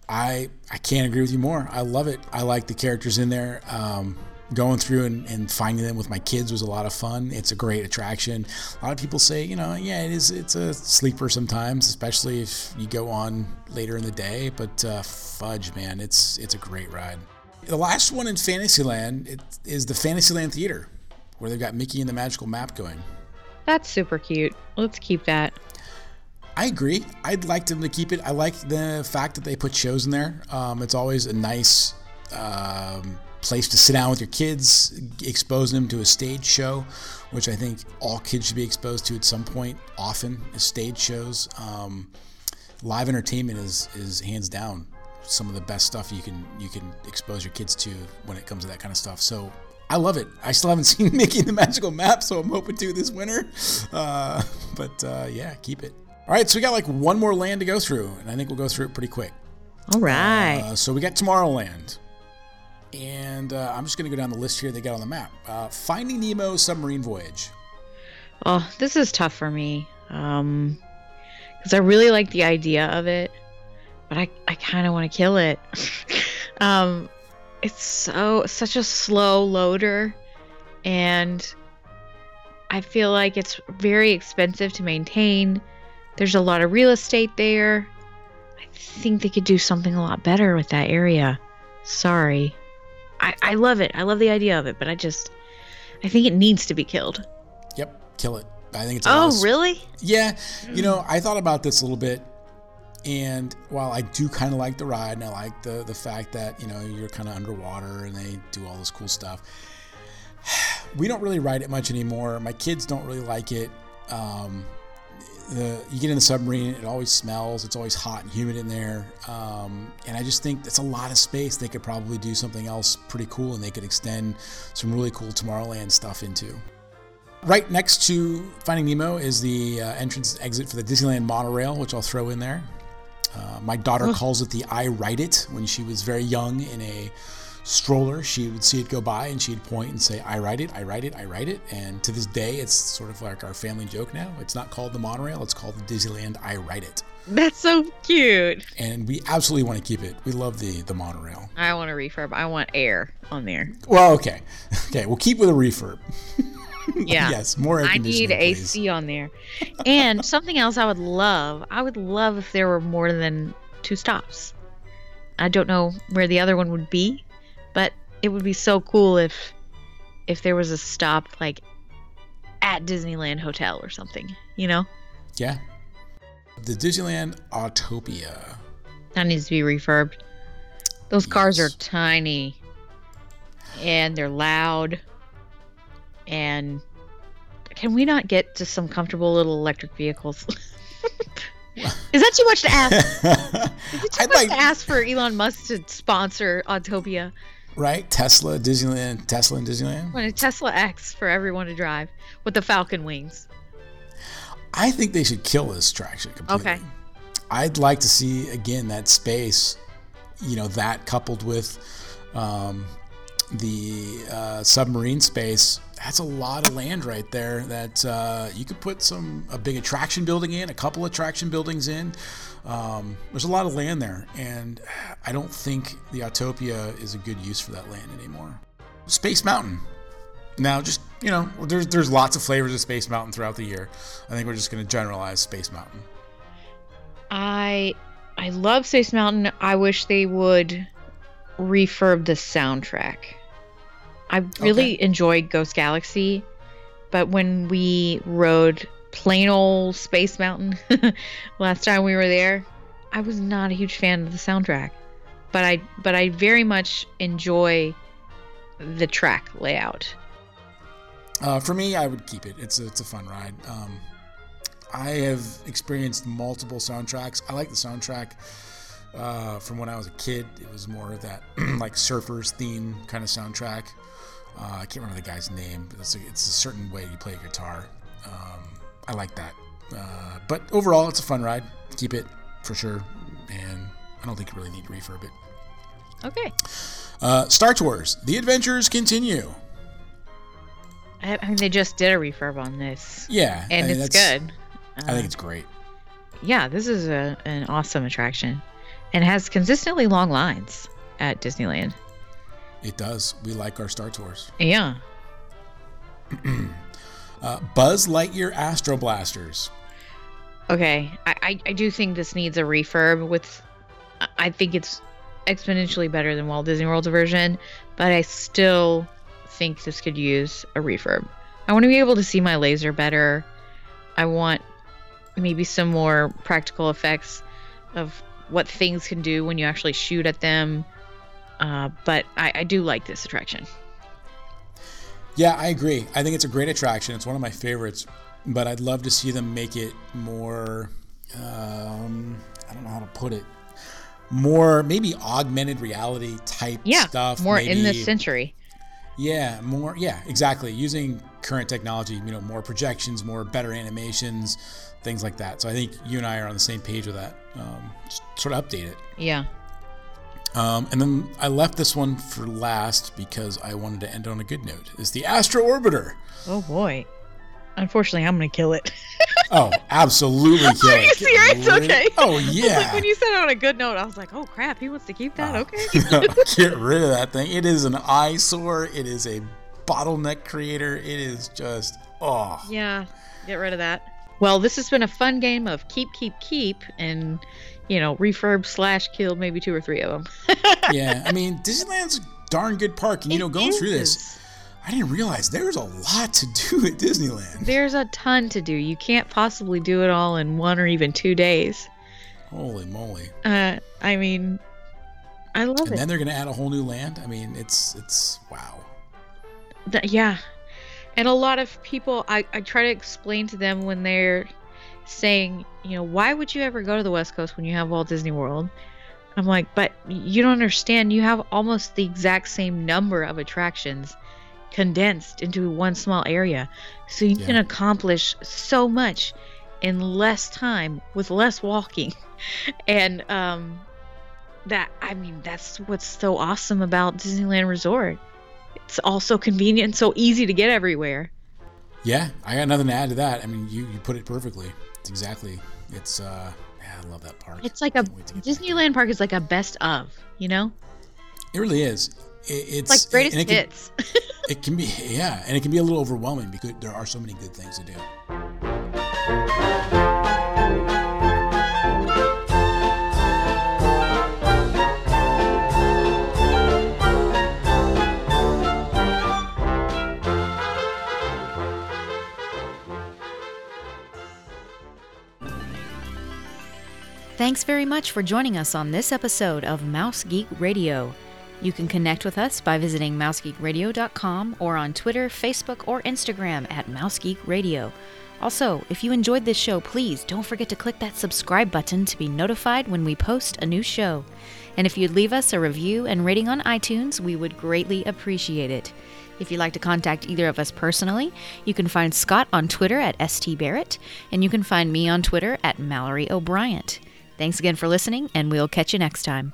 I I can't agree with you more. I love it. I like the characters in there. Um, going through and, and, finding them with my kids was a lot of fun. It's a great attraction. A lot of people say, you know, yeah, it is. It's a sleeper sometimes, especially if you go on later in the day. But uh, fudge, man, it's it's a great ride. The last one in Fantasyland it, is the Fantasyland Theater where they've got Mickey and the Magical Map going. That's super cute. Let's keep that. I agree. I'd like them to keep it. I like the fact that they put shows in there. Um, it's always a nice um, place to sit down with your kids, expose them to a stage show, which I think all kids should be exposed to at some point, often, stage shows. Um, live entertainment is is hands down some of the best stuff you can you can expose your kids to when it comes to that kind of stuff. So I love it. I still haven't seen Mickey the Magical Map, so I'm hoping to this winter. Uh, but uh, yeah, keep it. All right, so we got like one more land to go through, and I think we'll go through it pretty quick. All right. Uh, so we got Tomorrowland. And uh, I'm just going to go down the list here they got on the map. Uh, Finding Nemo Submarine Voyage. Oh, this is tough for me. Um, because I really like the idea of it, but I, I kind of want to kill it. um, it's so such a slow loader, and I feel like it's very expensive to maintain. There's a lot of real estate there. I think they could do something a lot better with that area. Sorry. I, I love it. I love the idea of it, but I just I think it needs to be killed. Yep, kill it. I think it's. Oh, really? Yeah. You know, I thought about this a little bit, and while I do kind of like the ride, and I like the the fact that you know you're kind of underwater and they do all this cool stuff. We don't really ride it much anymore. My kids don't really like it. Um, the you get in the submarine, it always smells. It's always hot and humid in there, um, and I just think that's a lot of space. They could probably do something else pretty cool, and they could extend some really cool Tomorrowland stuff into. Right next to Finding Nemo is the uh, entrance exit for the Disneyland monorail, which I'll throw in there. Uh, my daughter calls it the I Write It. When she was very young in a stroller, she would see it go by and she'd point and say, I write it, I write it, I write it. And to this day, it's sort of like our family joke now. It's not called the monorail, it's called the Disneyland I Write It. That's so cute. And we absolutely want to keep it. We love the, the monorail. I want a refurb. I want air on there. Well, okay. Okay, we'll keep with a refurb. Yeah. yes, more air I need please. AC on there. And something else I would love, I would love if there were more than two stops. I don't know where the other one would be, but it would be so cool if if there was a stop like at Disneyland Hotel or something, you know? Yeah. The Disneyland Autopia. That needs to be refurbed. Those cars are tiny and they're loud. And can we not get to some comfortable little electric vehicles? Is that too much to ask? Is it too I'd much like, to ask for Elon Musk to sponsor Autopia? right? Tesla, Disneyland, Tesla and Disneyland. When a Tesla X for everyone to drive with the Falcon wings. I think they should kill this attraction completely. Okay. I'd like to see again that space, you know, that coupled with um, the uh, submarine space. That's a lot of land right there that uh, you could put some a big attraction building in, a couple attraction buildings in. Um, there's a lot of land there, and I don't think the Autopia is a good use for that land anymore. Space Mountain. Now, just you know, there's there's lots of flavors of Space Mountain throughout the year. I think we're just going to generalize Space Mountain. I I love Space Mountain. I wish they would refurb the soundtrack. I really Okay. enjoyed Ghost Galaxy, but when we rode plain old Space Mountain last time we were there, I was not a huge fan of the soundtrack. But I but I very much enjoy the track layout. Uh, for me, I would keep it. It's a, it's a fun ride. Um, I have experienced multiple soundtracks. I like the soundtrack uh, from when I was a kid. It was more of that like surfers theme kind of soundtrack. Uh, I can't remember the guy's name, but it's a, it's a certain way you play a guitar. Um, I like that. Uh, but overall, it's a fun ride. Keep it for sure, and I don't think you really need to refurb it. Okay. Uh, Star Tours: The Adventures Continue. I, I mean, they just did a refurb on this, Yeah, and I mean, it's good. I Uh, think it's great. yeah, this is a, an awesome attraction and has consistently long lines at Disneyland. It does. We like our Star Tours. Yeah. Uh, Buzz Lightyear Astro Blasters. Okay. I, I, I do think this needs a refurb with I- I think it's exponentially better than Walt Disney World's version, but I still think this could use a refurb. I want to be able to see my laser better. I want maybe some more practical effects of what things can do when you actually shoot at them. Uh, but I, I do like this attraction. Yeah, I agree. I think it's a great attraction. It's one of my favorites, but I'd love to see them make it more um, I don't know how to put it, more maybe augmented reality type yeah, stuff. more maybe, in this century. Yeah, more. Yeah, exactly. Using current technology, you know, more projections, more better animations, things like that. So I think you and I are on the same page with that. Um, just sort of update it. Yeah. Um, and then I left this one for last because I wanted to end on a good note. Is the Astro Orbiter. Oh boy. Unfortunately, I'm gonna kill it. Oh, absolutely kill Are you it. Serious? rid- Okay. Oh Like, yeah. when you said it on a good note, I was like, oh crap, he wants to keep that. Oh. Okay. Get rid of that thing. It is an eyesore. It is a bottleneck creator. It is just oh. Yeah, get rid of that. Well, this has been a fun game of keep, keep, keep, and you know, refurb slash kill maybe two or three of them. Yeah. I mean, Disneyland's a darn good park, and you know, going through this, I didn't realize there's a lot to do at Disneyland. there's a ton to do. You can't possibly do it all in one or even two days. Holy moly! Uh, I mean, I love And it. And then they're gonna add a whole new land. I mean, it's it's wow. Th- yeah, and a lot of people, I I try to explain to them when they're saying, you know, why would you ever go to the West Coast when you have Walt Disney World? I'm like, but you don't understand. You have almost the exact same number of attractions condensed into one small area. So you Yeah. can accomplish so much in less time with less walking. and um that I mean that's what's so awesome about Disneyland Resort. It's also convenient, so easy to get everywhere. Yeah, I got nothing to add to that. I mean, you you put it perfectly. It's exactly. It's uh, yeah, I love that park. It's like a Can't wait to get back. Disneyland park is like a best of, you know? It really is. It, it's It's like greatest it can, hits. It can be, yeah, and it can be a little overwhelming because there are so many good things to do. Thanks very much for joining us on this episode of Mouse Geek Radio. You can connect with us by visiting mousegeekradio.com or on Twitter, Facebook, or Instagram at mousegeekradio. Also, if you enjoyed this show, please don't forget to click that subscribe button to be notified when we post a new show. And if you'd leave us a review and rating on iTunes, we would greatly appreciate it. If you'd like to contact either of us personally, you can find Scott on Twitter at stbarrett, and you can find me on Twitter at Mallory O'Brien. Thanks again for listening, and we'll catch you next time.